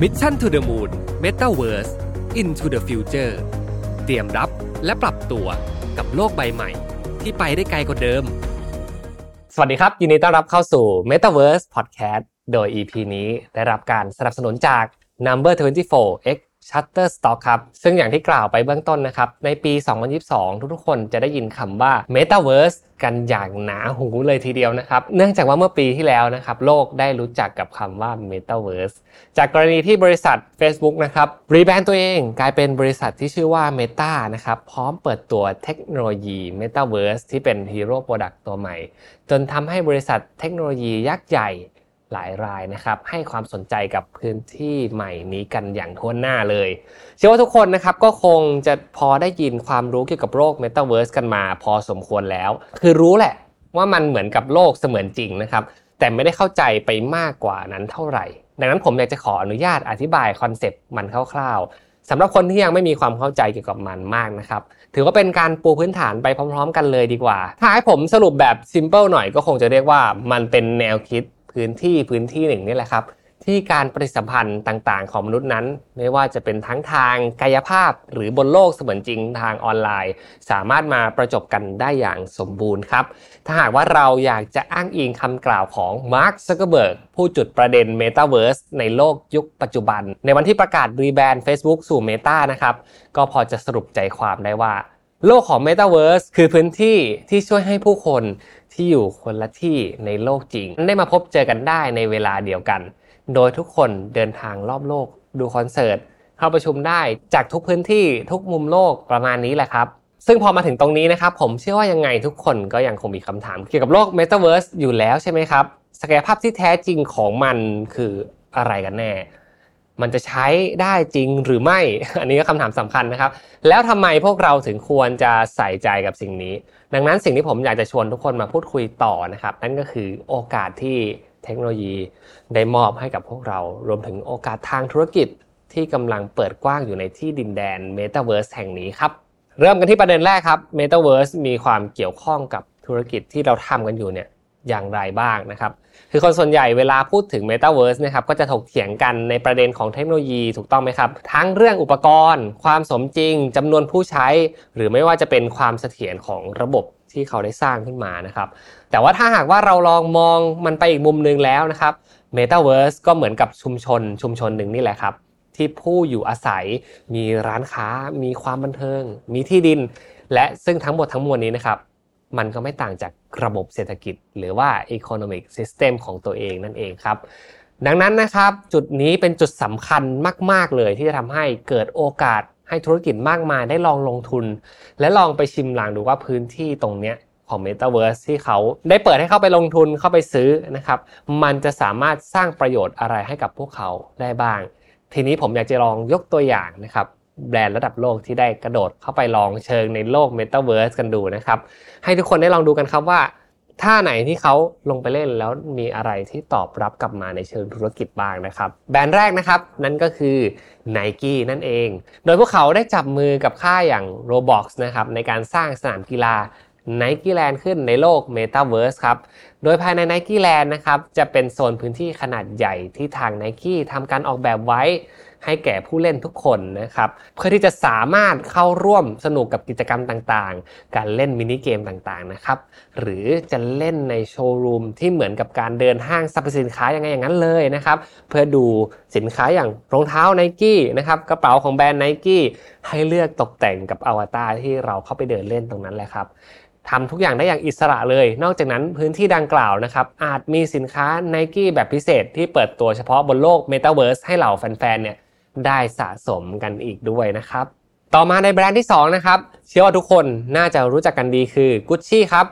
Mission to the Moon Metaverse into the future เตรียมรับและปรับตัวกับโลกใบใหม่ ที่ไปได้ไกลกว่าเดิม สวัสดีครับ ยินดีต้อนรับเข้าสู่ Metaverse Podcast โดย EP นี้ได้รับการสนับสนุนจาก Number 24 X Shutterstock ครับ ซึ่งอย่างที่กล่าวไปเบื้องต้นนะครับ ในปี 2022 ทุกๆคนจะได้ยินคำว่า Metaverse กันอย่างหนาหูเลยทีเดียวนะครับ เนื่องจากว่าเมื่อปีที่แล้วนะครับ โลกได้รู้จักกับคำว่า Metaverse จากกรณีที่บริษัท Facebook นะครับรีแบรนด์ตัวเองกลายเป็นบริษัทที่ชื่อว่า Meta นะครับ พร้อมเปิดตัวเทคโนโลยี Metaverse ที่เป็น Hero Product ตัวใหม่ จนทำให้บริษัทเทคโนโลยียักษ์ใหญ่ หลายรายนะครับ ให้ความสนใจกับพื้นที่ใหม่นี้กันอย่างทั่วหน้าเลย เชื่อว่าทุกคนนะครับก็คงจะพอได้ยินความรู้เกี่ยวกับโลก Metaverse กันมาพอสมควรแล้ว คือรู้แหละว่ามันเหมือนกับโลกเสมือนจริงนะครับ แต่ไม่ได้เข้าใจไปมากกว่านั้นเท่าไหร่ ดังนั้นผมอยากจะขออนุญาตอธิบายคอนเซปต์มันคร่าวๆสำหรับคนที่ยังไม่มีความเข้าใจเกี่ยวกับมันมากนะครับถือว่าเป็นการปูพื้นฐานไปพร้อม ๆ กันเลยดีกว่า ถ้าให้ผมสรุปแบบซิมเ l ิลหน่อยก็คงจะเรียกว่ามันเป็นแนวคิด พื้นที่พื้นที่หนึ่งนี่แหละครับ ที่การปฏิสัมพันธ์ต่างๆ ของมนุษย์นั้น ไม่ว่าจะเป็นทั้งทางกายภาพ หรือบนโลกเสมือนจริงทางออนไลน์ สามารถมาประจบกันได้อย่างสมบูรณ์ครับ ถ้าหากว่าเราอยากจะอ้างอิงคำกล่าวของมาร์คซักเกอร์เบิร์กผู้จุดประเด็น Metaverse ในโลกยุคปัจจุบัน ในวันที่ประกาศรีแบรนด์ Facebook สู่ Meta นะครับก็พอจะสรุปใจความได้ว่าโลกของ Metaverse คือพื้นที่ที่ช่วยให้ผู้คน ที่อยู่คนละที่ในโลกจริง ได้มาพบเจอกันได้ในเวลาเดียวกัน โดยทุกคนเดินทางรอบโลก ดูคอนเสิร์ตเข้าประชุมได้จากทุกพื้นที่ทุกมุมโลกประมาณนี้แหละครับ ซึ่งพอมาถึงตรงนี้นะครับ ผมเชื่อว่ายังไงทุกคนก็ยังคงมีคำถาม เกี่ยวกับโลก Metaverse อยู่แล้วใช่ไหมครับศักยภาพที่แท้จริงของมันคืออะไรกันแน่ มันจะใช้ได้จริงหรือไม่ อันนี้ก็คำถามสำคัญนะครับ แล้วทำไมพวกเราถึงควรจะใส่ใจกับสิ่งนี้ ดังนั้นสิ่งที่ผมอยากจะชวนทุกคนมาพูดคุยต่อนะครับ นั่นก็คือโอกาสที่เทคโนโลยีได้มอบให้กับพวกเรา รวมถึงโอกาสทางธุรกิจที่กำลังเปิดกว้างอยู่ในที่ดินแดน Metaverse แห่งนี้ครับ เริ่มกันที่ประเด็นแรกครับ Metaverse มีความเกี่ยวข้องกับธุรกิจที่เราทำกันอยู่เนี่ย อย่างไรบ้างนะครับ คือคนส่วนใหญ่เวลาพูดถึง Metaverse นะครับก็จะถกเถียงกันในประเด็นของเทคโนโลยีถูกต้องไหมครับ ทั้งเรื่องอุปกรณ์ ความสมจริงจำนวนผู้ใช้ หรือไม่ว่าจะเป็นความเสถียรของระบบที่เขาได้สร้างขึ้นมานะครับ แต่ว่าถ้าหากว่าเราลองมองมันไปอีกมุมหนึ่งแล้วนะครับ Metaverse ก็เหมือนกับชุมชนชุมชนหนึ่งนี่แหละครับที่ผู้อยู่อาศัย มีร้านค้า มีความบันเทิง มีที่ดิน และซึ่งทั้งหมดทั้งมวลนี้นะครับ มันก็ไม่ต่างจากระบบเศรษฐกิจ หรือว่า economic system ของตัวเองนั่นเองครับ ดังนั้นนะครับจุดนี้เป็นจุดสำคัญมาก ๆ เลยที่จะทำให้เกิดโอกาสให้ธุรกิจมากมายได้ลองลงทุน และลองไปชิมลางดูว่าพื้นที่ตรงเนี้ยของ Metaverse ที่เขาได้เปิดให้เข้าไปลงทุนเข้าไปซื้อนะครับ มันจะสามารถสร้างประโยชน์อะไรให้กับพวกเขาได้บ้าง ทีนี้ผมอยากจะลองยกตัวอย่างนะครับ แบรนด์ระดับโลกที่ได้กระโดดเข้าไปลองเชิงในโลก Metaverse กันดูนะครับ ให้ทุกคนได้ลองดูกันครับว่าท่าไหนที่เขาลงไปเล่นแล้วมีอะไรที่ตอบรับกลับมาในเชิงธุรกิจบ้างนะครับ แบรนด์แรกนะครับ นั่นก็คือ Nike นั่นเอง โดยพวกเขาได้จับมือกับค่ายอย่าง Roblox นะครับในการสร้างสนามกีฬา Nike Land ขึ้นในโลก Metaverse ครับ โดยภายใน Nike Land นะครับจะเป็นโซนพื้นที่ขนาดใหญ่ที่ทาง Nike ทำการออกแบบไว้ ให้แก่ผู้เล่นทุกคนนะครับ เพื่อที่จะสามารถเข้าร่วมสนุกกับกิจกรรมต่างๆ การเล่นมินิเกมต่างๆนะครับ หรือจะเล่นในโชว์รูมที่เหมือนกับการเดินห้างสรรพสินค้าย่างไงอย่างนั้นเลยนะครับ เพื่อดูสินค้าอย่างรองเท้าไนกี้นะครับกระเป๋าของแบรนด์ไนกี้ให้เลือกตกแต่งกับอวตารที่เราเข้าไปเดินเล่นตรงนั้นแหละครับทำทุกอย่างได้อย่างอิสระเลย นอกจากนั้นพื้นที่ดังกล่าวนะครับ อาจมีสินค้า n i กี้แบบพิเศษที่เปิดตัวเฉพาะบนโลก Metaverse ให้เหล่าแฟนๆเนี่ย ได้สะสมกันอีกด้วยนะครับ ต่อมาในแบรนด์ที่2นะครับเชื่อว่าทุกคนน่าจะรู้จักกันดีคือ Gucci ครับ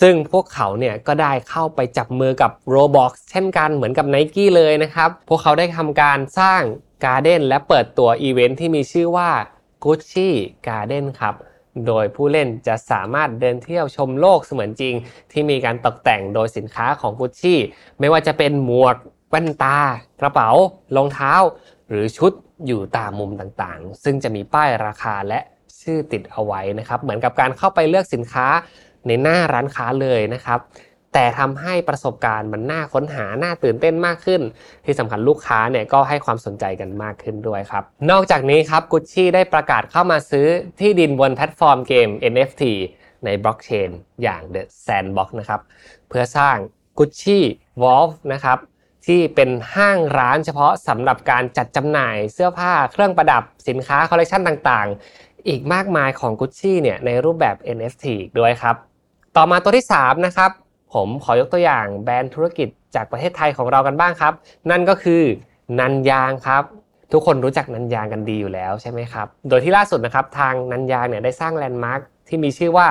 ซึ่งพวกเขาเนี่ยก็ได้เข้าไปจับมือกับ Roblox เช่นกันเหมือนกับ Nike เลยนะครับ พวกเขาได้ทำการสร้างการ์เด้นและเปิดตัวอีเวนท์ที่มีชื่อว่า Gucci Garden ครับโดยผู้เล่นจะสามารถเดินเที่ยวชมโลกเสมือนจริง ที่มีการตกแต่งโดยสินค้าของ Gucci ไม่ว่าจะเป็นหมวกแว่นตากระเป๋ารองเท้า หรือชุดอยู่ตามมุมต่างๆ ซึ่งจะมีป้ายราคาและชื่อติดเอาไว้นะครับ เหมือนกับการเข้าไปเลือกสินค้าในหน้าร้านค้าเลยนะครับ แต่ทำให้ประสบการณ์มันน่าค้นหา น่าตื่นเต้นมากขึ้น ที่สำคัญลูกค้าเนี่ยก็ให้ความสนใจกันมากขึ้นด้วยครับ นอกจากนี้ครับกุชชี่ได้ประกาศเข้ามาซื้อที่ดินบนแพลตฟอร์มเกม NFT ในบล็อกเชนอย่าง The Sandbox นะครับ เพื่อสร้าง Gucci Vault นะครับ ที่เป็นห้างร้านเฉพาะสำหรับการจัดจำหน่ายเสื้อผ้าเครื่องประดับสินค้าคอลเลคชันต่างๆ อีกมากมายของ Gucci เนี่ยในรูปแบบ NFT ด้วยครับ ต่อมาตัวที่ 3 นะครับ ผมขอยกตัวอย่างแบรนด์ธุรกิจจากประเทศไทยของเรากันบ้างครับ นั่นก็คือนันยางครับ ทุกคนรู้จักนันยางกันดีอยู่แล้วใช่ไหมครับ โดยที่ล่าสุดนะครับทางนันยางเนี่ยได้สร้างแลนด์มาร์ค ที่มีชื่อว่า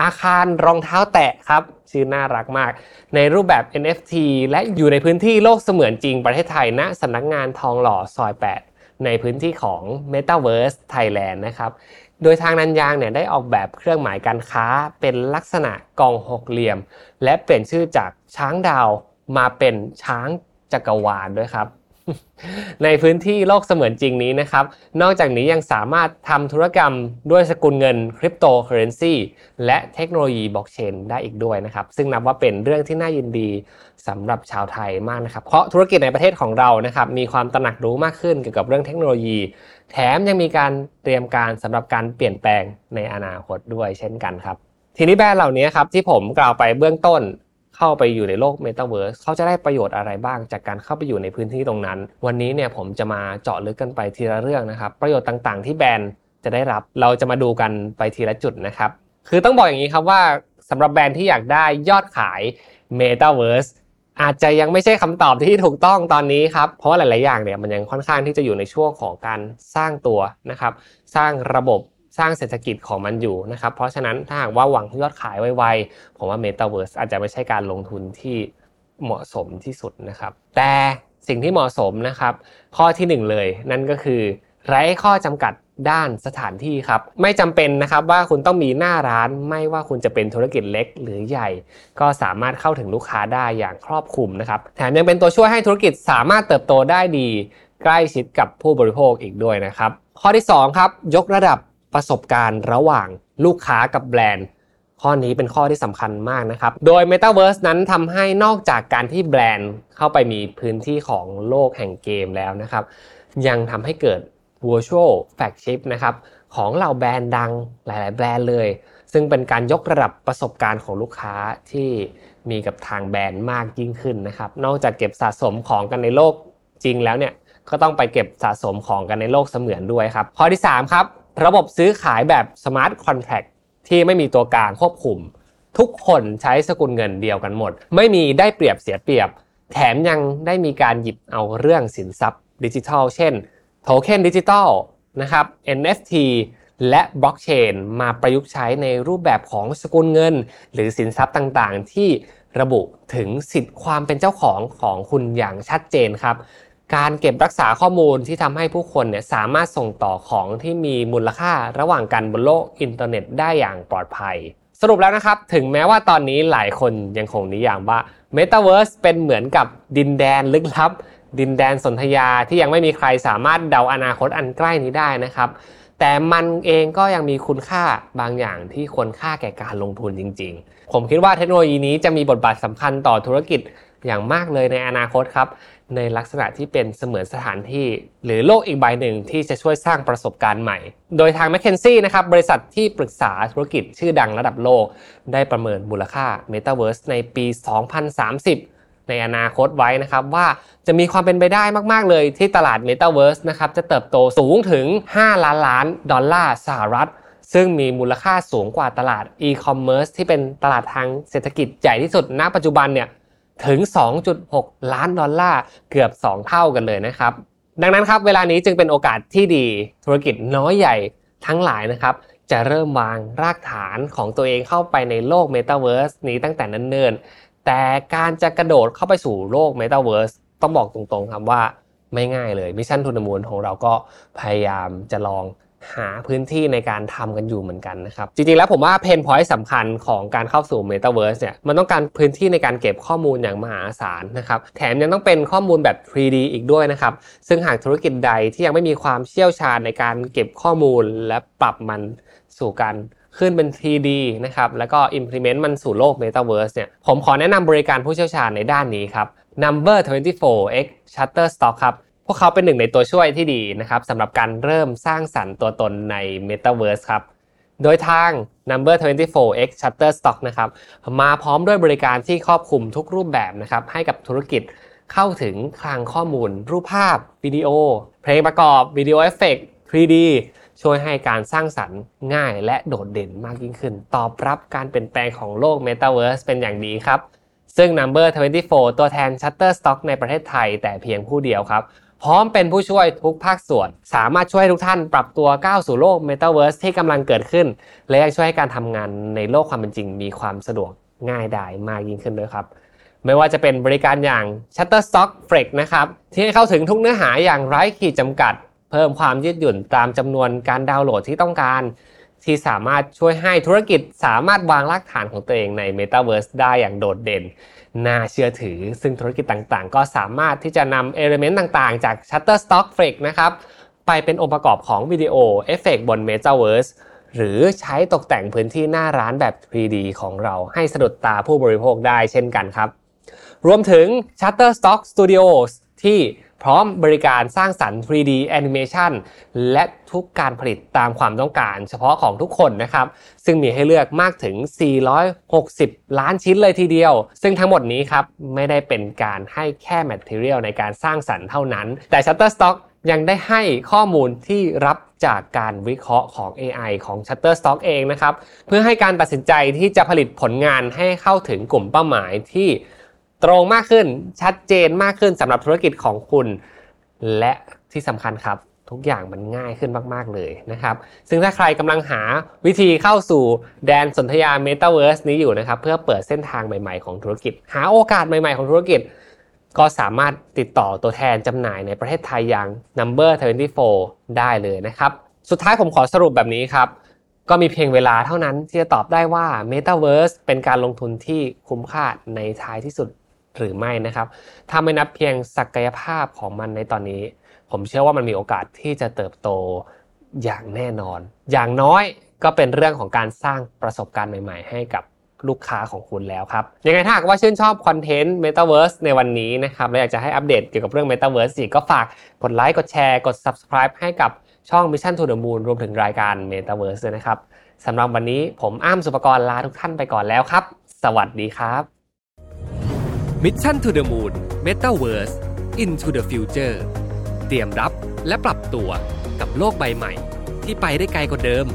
อาคารรองเท้าแตะครับ ชื่อน่ารักมาก ในรูปแบบ NFT และอยู่ในพื้นที่โลกเสมือนจริงประเทศไทยณสำนักงานทองหล่อซอย 8 ในพื้นที่ของ Metaverse Thailand นะครับ โดยทางนันยางเนี่ยได้ออกแบบเครื่องหมายการค้าเป็นลักษณะกองหกเหลี่ยม และเปลี่ยนชื่อจากช้างดาวมาเป็นช้างจักรวาลด้วยครับ ในพื้นที่โลกเสมือนจริงนี้นะครับ นอกจากนี้ยังสามารถทำธุรกรรมด้วยสกุลเงินคริปโตเคอเรนซีและเทคโนโลยีบล็อกเชนได้อีกด้วยนะครับ ซึ่งนับว่าเป็นเรื่องที่น่ายินดีสำหรับชาวไทยมากนะครับ เพราะธุรกิจในประเทศของเรานะครับมีความตระหนักรู้มากขึ้นเกี่ยวกับเรื่องเทคโนโลยี แถมยังมีการเตรียมการสำหรับการเปลี่ยนแปลงในอนาคตด้วยเช่นกันครับทีนี้แบรนด์เหล่านี้ครับที่ผมกล่าวไปเบื้องต้น เข้าไปอยู่ในโลก Metaverse เขาจะได้ประโยชน์อะไรบ้าง จากการเข้าไปอยู่ในพื้นที่ตรงนั้น วันนี้เนี่ยผมจะมาเจาะลึกกันไปทีละเรื่องนะครับ ประโยชน์ต่างๆ ที่แบรนด์จะได้รับ เราจะมาดูกันไปทีละจุดนะครับ คือต้องบอกอย่างนี้ครับว่าสำหรับแบรนด์ที่อยากได้ยอดขาย Metaverse อาจจะยังไม่ใช่คำตอบที่ถูกต้องตอนนี้ครับ เพราะหลาย ๆ อย่างเนี่ยมันยังค่อนข้างที่จะอยู่ในช่วงของการสร้างตัวนะครับ สร้างระบบ สร้างเศรษฐกิจของมันอยู่นะครับ เพราะฉะนั้นถ้าหากว่าหวังยอดขายไวๆ ผมว่า Metaverse อาจจะไม่ใช่การลงทุนที่เหมาะสมที่สุดนะครับ แต่สิ่งที่เหมาะสมนะครับ ข้อที่ 1 เลย นั่นก็คือ ไร้ข้อจำกัดด้านสถานที่ครับ ไม่จำเป็นนะครับว่าคุณต้องมีหน้าร้านไม่ว่าคุณจะเป็นธุรกิจเล็กหรือใหญ่ ก็สามารถเข้าถึงลูกค้าได้อย่างครอบคลุมนะครับแถมยังเป็นตัวช่วยให้ธุรกิจสามารถเติบโตได้ดี ใกล้ชิดกับผู้บริโภคอีกด้วยนะครับ ข้อที่ 2 ครับ ยกระดับ ประสบการณ์ระหว่างลูกค้ากับแบรนด์ ข้อนี้เป็นข้อที่สำคัญมากนะครับ โดย Metaverse นั้นทำให้นอกจากการที่แบรนด์เข้าไปมีพื้นที่ของโลกแห่งเกมแล้วนะครับ ยังทำให้เกิด virtual flagship นะครับของเหล่าแบรนด์ดังหลาย ๆ แบรนด์เลย ซึ่งเป็นการยกระดับประสบการณ์ของลูกค้าที่มีกับทางแบรนด์มากยิ่งขึ้นนะครับ นอกจากเก็บสะสมของกันในโลกจริงแล้วเนี่ยก็ต้องไปเก็บสะสมของกันในโลกเสมือนด้วยครับ ข้อที่ 3 ครับ ระบบซื้อขายแบบ smart contract ที่ไม่มีตัวกลางควบคุม ทุกคนใช้สกุลเงินเดียวกันหมด ไม่มีได้เปรียบเสียเปรียบ แถมยังได้มีการหยิบเอาเรื่องสินทรัพย์ดิจิทัล เช่นโทเค็นดิจิทัลนะครับ NFT และบล็อกเชนมาประยุกต์ใช้ในรูปแบบของสกุลเงิน หรือสินทรัพย์ต่างๆ ที่ระบุถึงสิทธิ์ความเป็นเจ้าของของคุณอย่างชัดเจนครับ การเก็บรักษาข้อมูลที่ทำให้ผู้คนเนี่ยสามารถส่งต่อของที่มีมูลค่าระหว่างกันบนโลกอินเทอร์เน็ตได้อย่างปลอดภัย สรุปแล้วนะครับ ถึงแม้ว่าตอนนี้หลายคนยังคงนิยามว่า Metaverse เป็นเหมือนกับดินแดนลึกลับ ดินแดนสนธยาที่ยังไม่มีใครสามารถเดาอนาคตอันใกล้นี้ได้นะครับ แต่มันเองก็ยังมีคุณค่าบางอย่างที่ควรค่าแก่การลงทุนจริง ๆ ผมคิดว่าเทคโนโลยีนี้จะมีบทบาทสำคัญต่อธุรกิจ อย่างมากเลยในอนาคตครับ ในลักษณะที่เป็นเสมือนสถานที่ หรือโลกอีกใบหนึ่งที่จะช่วยสร้างประสบการณ์ใหม่ โดยทาง m c k เคนซี่นะครับบริษัทที่ปรึกษาธุรกิจชื่อดังระดับโลก ได้ประเมินมูลค่า Metaverse ในปี 2030ในอนาคตไว้นะครับว่าจะมีความเป็นไปได้มาก ๆ เลยที่ตลาด Metaverse นะครับจะเติบโตสูงถึง 5 ล้านล้านดอลลาร์สหรัฐ ซึ่งมีมูลค่าสูงกว่าตลาด e-commerce ที่เป็นตลาดทางเศรษฐกิจใหญ่ที่สุดณปัจจุบันเนี่ย ถึง 2.6 ล้านดอลลาร์เกือบ 2 เท่ากันเลยนะครับ ดังนั้นครับเวลานี้จึงเป็นโอกาสที่ดีธุรกิจน้อยใหญ่ทั้งหลายนะครับจะเริ่มวางรากฐานของตัวเองเข้าไปในโลก Metaverse นี้ตั้งแต่นั้นเนินแต่การจะกระโดดเข้าไปสู่โลก Metaverse ต้องบอกตรงๆครับว่าไม่ง่ายเลย Mission To The Moon ของเราก็พยายามจะลอง หาพื้นที่ในการทำกันอยู่เหมือนกันนะครับ จริงๆแล้วผมว่า pain point สำคัญของการเข้าสู่ Metaverse เนี่ยมันต้องการพื้นที่ในการเก็บข้อมูลอย่างมหาศาลนะครับแถมยังต้องเป็นข้อมูลแบบ 3D อีกด้วยนะครับ ซึ่งหากธุรกิจใดที่ยังไม่มีความเชี่ยวชาญในการเก็บข้อมูลและปรับมันสู่การขึ้นเป็น 3D นะครับ แล้วก็ implement มันสู่โลก Metaverse เนี่ย ผมขอแนะนำบริการผู้เชี่ยวชาญในด้านนี้ครับ Number 24x Shutterstock ครับ พวกเขาเป็นหนึ่งในตัวช่วยที่ดีนะครับสำหรับการเริ่มสร้างสรรค์ตัวตนใน Metaverse ครับ โดยทาง Number 24x Shutterstock นะครับมาพร้อมด้วยบริการที่ครอบคลุมทุกรูปแบบนะครับให้กับธุรกิจเข้าถึงคลังข้อมูล รูปภาพ วิดีโอ เพลงประกอบ วิดีโอเอฟเฟกต์ 3D ช่วยให้การสร้างสรรค์ง่ายและโดดเด่นมากยิ่งขึ้น ตอบรับการเปลี่ยนแปลงของโลก Metaverse เป็นอย่างดีครับ ซึ่ง Number 24 ตัวแทน Shutterstock ในประเทศไทยแต่เพียงผู้เดียวครับ พร้อมเป็นผู้ช่วยทุกภาคส่วน สามารถช่วยให้ทุกท่านปรับตัวก้าวสู่โลก Metaverse ที่กำลังเกิดขึ้น และยังช่วยให้การทำงานในโลกความเป็นจริง มีความสะดวกง่ายดายมากยิ่งขึ้นด้วยครับ ไม่ว่าจะเป็นบริการอย่าง Shutterstock Flex นะครับที่ให้เข้าถึงทุกเนื้อหาอย่างไร้ขีดจำกัด เพิ่มความยืดหยุ่นตามจำนวนการดาวน์โหลดที่ต้องการ ที่สามารถช่วยให้ธุรกิจสามารถวางรากฐานของตัวเองใน Metaverse ได้อย่างโดดเด่น น่าเชื่อถือ ซึ่งธุรกิจต่างๆ ก็สามารถที่จะนำ element ต่างๆ จาก Shutterstock Flex นะครับ ไปเป็นองค์ประกอบของวิดีโอเอฟเฟกบน Metaverse หรือใช้ตกแต่งพื้นที่หน้าร้านแบบ 3D ของเราให้สะดุดตาผู้บริโภคได้เช่นกันครับ รวมถึง Shutterstock Studios ที่ พร้อมบริการสร้างสรรค์ 3D Animation และทุกการผลิตตามความต้องการเฉพาะของทุกคนนะครับ ซึ่งมีให้เลือกมากถึง 460 ล้านชิ้นเลยทีเดียว ซึ่งทั้งหมดนี้ครับ ไม่ได้เป็นการให้แค่ Material ในการสร้างสรรค์เท่านั้น แต่ Shutterstock ยังได้ให้ข้อมูลที่รับจากการวิเคราะห์ของ AI ของ Shutterstock เองนะครับ เพื่อให้การตัดสินใจที่จะผลิตผลงานให้เข้าถึงกลุ่มเป้าหมายที่ ตรงมากขึ้นชัดเจนมากขึ้นสำหรับธุรกิจของคุณ และที่สำคัญครับ ทุกอย่างมันง่ายขึ้นมาก ๆ เลยนะครับ ซึ่งถ้าใครกำลังหาวิธีเข้าสู่แดนสนธยา Metaverse นี้อยู่นะครับ เพื่อเปิดเส้นทางใหม่ ๆ ของธุรกิจ หาโอกาสใหม่ ๆ ของธุรกิจ ก็สามารถติดต่อตัวแทนจำหน่ายในประเทศไทยอย่าง Number 24 ได้เลยนะครับ สุดท้ายผมขอสรุปแบบนี้ครับก็มีเพียงเวลาเท่านั้นที่จะตอบได้ว่า Metaverse เป็นการลงทุนที่คุ้มค่าในท้ายที่สุด หรือไม่นะครับ ถ้าไม่นับเพียงศักยภาพของมันในตอนนี้ ผมเชื่อว่ามันมีโอกาสที่จะเติบโตอย่างแน่นอน อย่างน้อยก็เป็นเรื่องของการสร้างประสบการณ์ใหม่ ๆ ให้กับลูกค้าของคุณแล้วครับ ยังไงถ้าหากว่าชื่นชอบคอนเทนต์ Metaverse ในวันนี้นะครับและอยากจะให้อัปเดตเกี่ยวกับเรื่อง Metaverse อีกก็ฝากกดไลค์กดแชร์กด Subscribe ให้กับช่อง Mission to the Moon รวมถึงรายการ Metaverse ด้วยนะครับสำหรับวันนี้ผมอ้ามสุปกรณ์ลาทุกท่านไปก่อนแล้วครับ สวัสดีครับ Mission to the Moon Metaverse into the future เตรียมรับและปรับตัวกับโลกใบใหม่ ที่ไปได้ไกลกว่าเดิม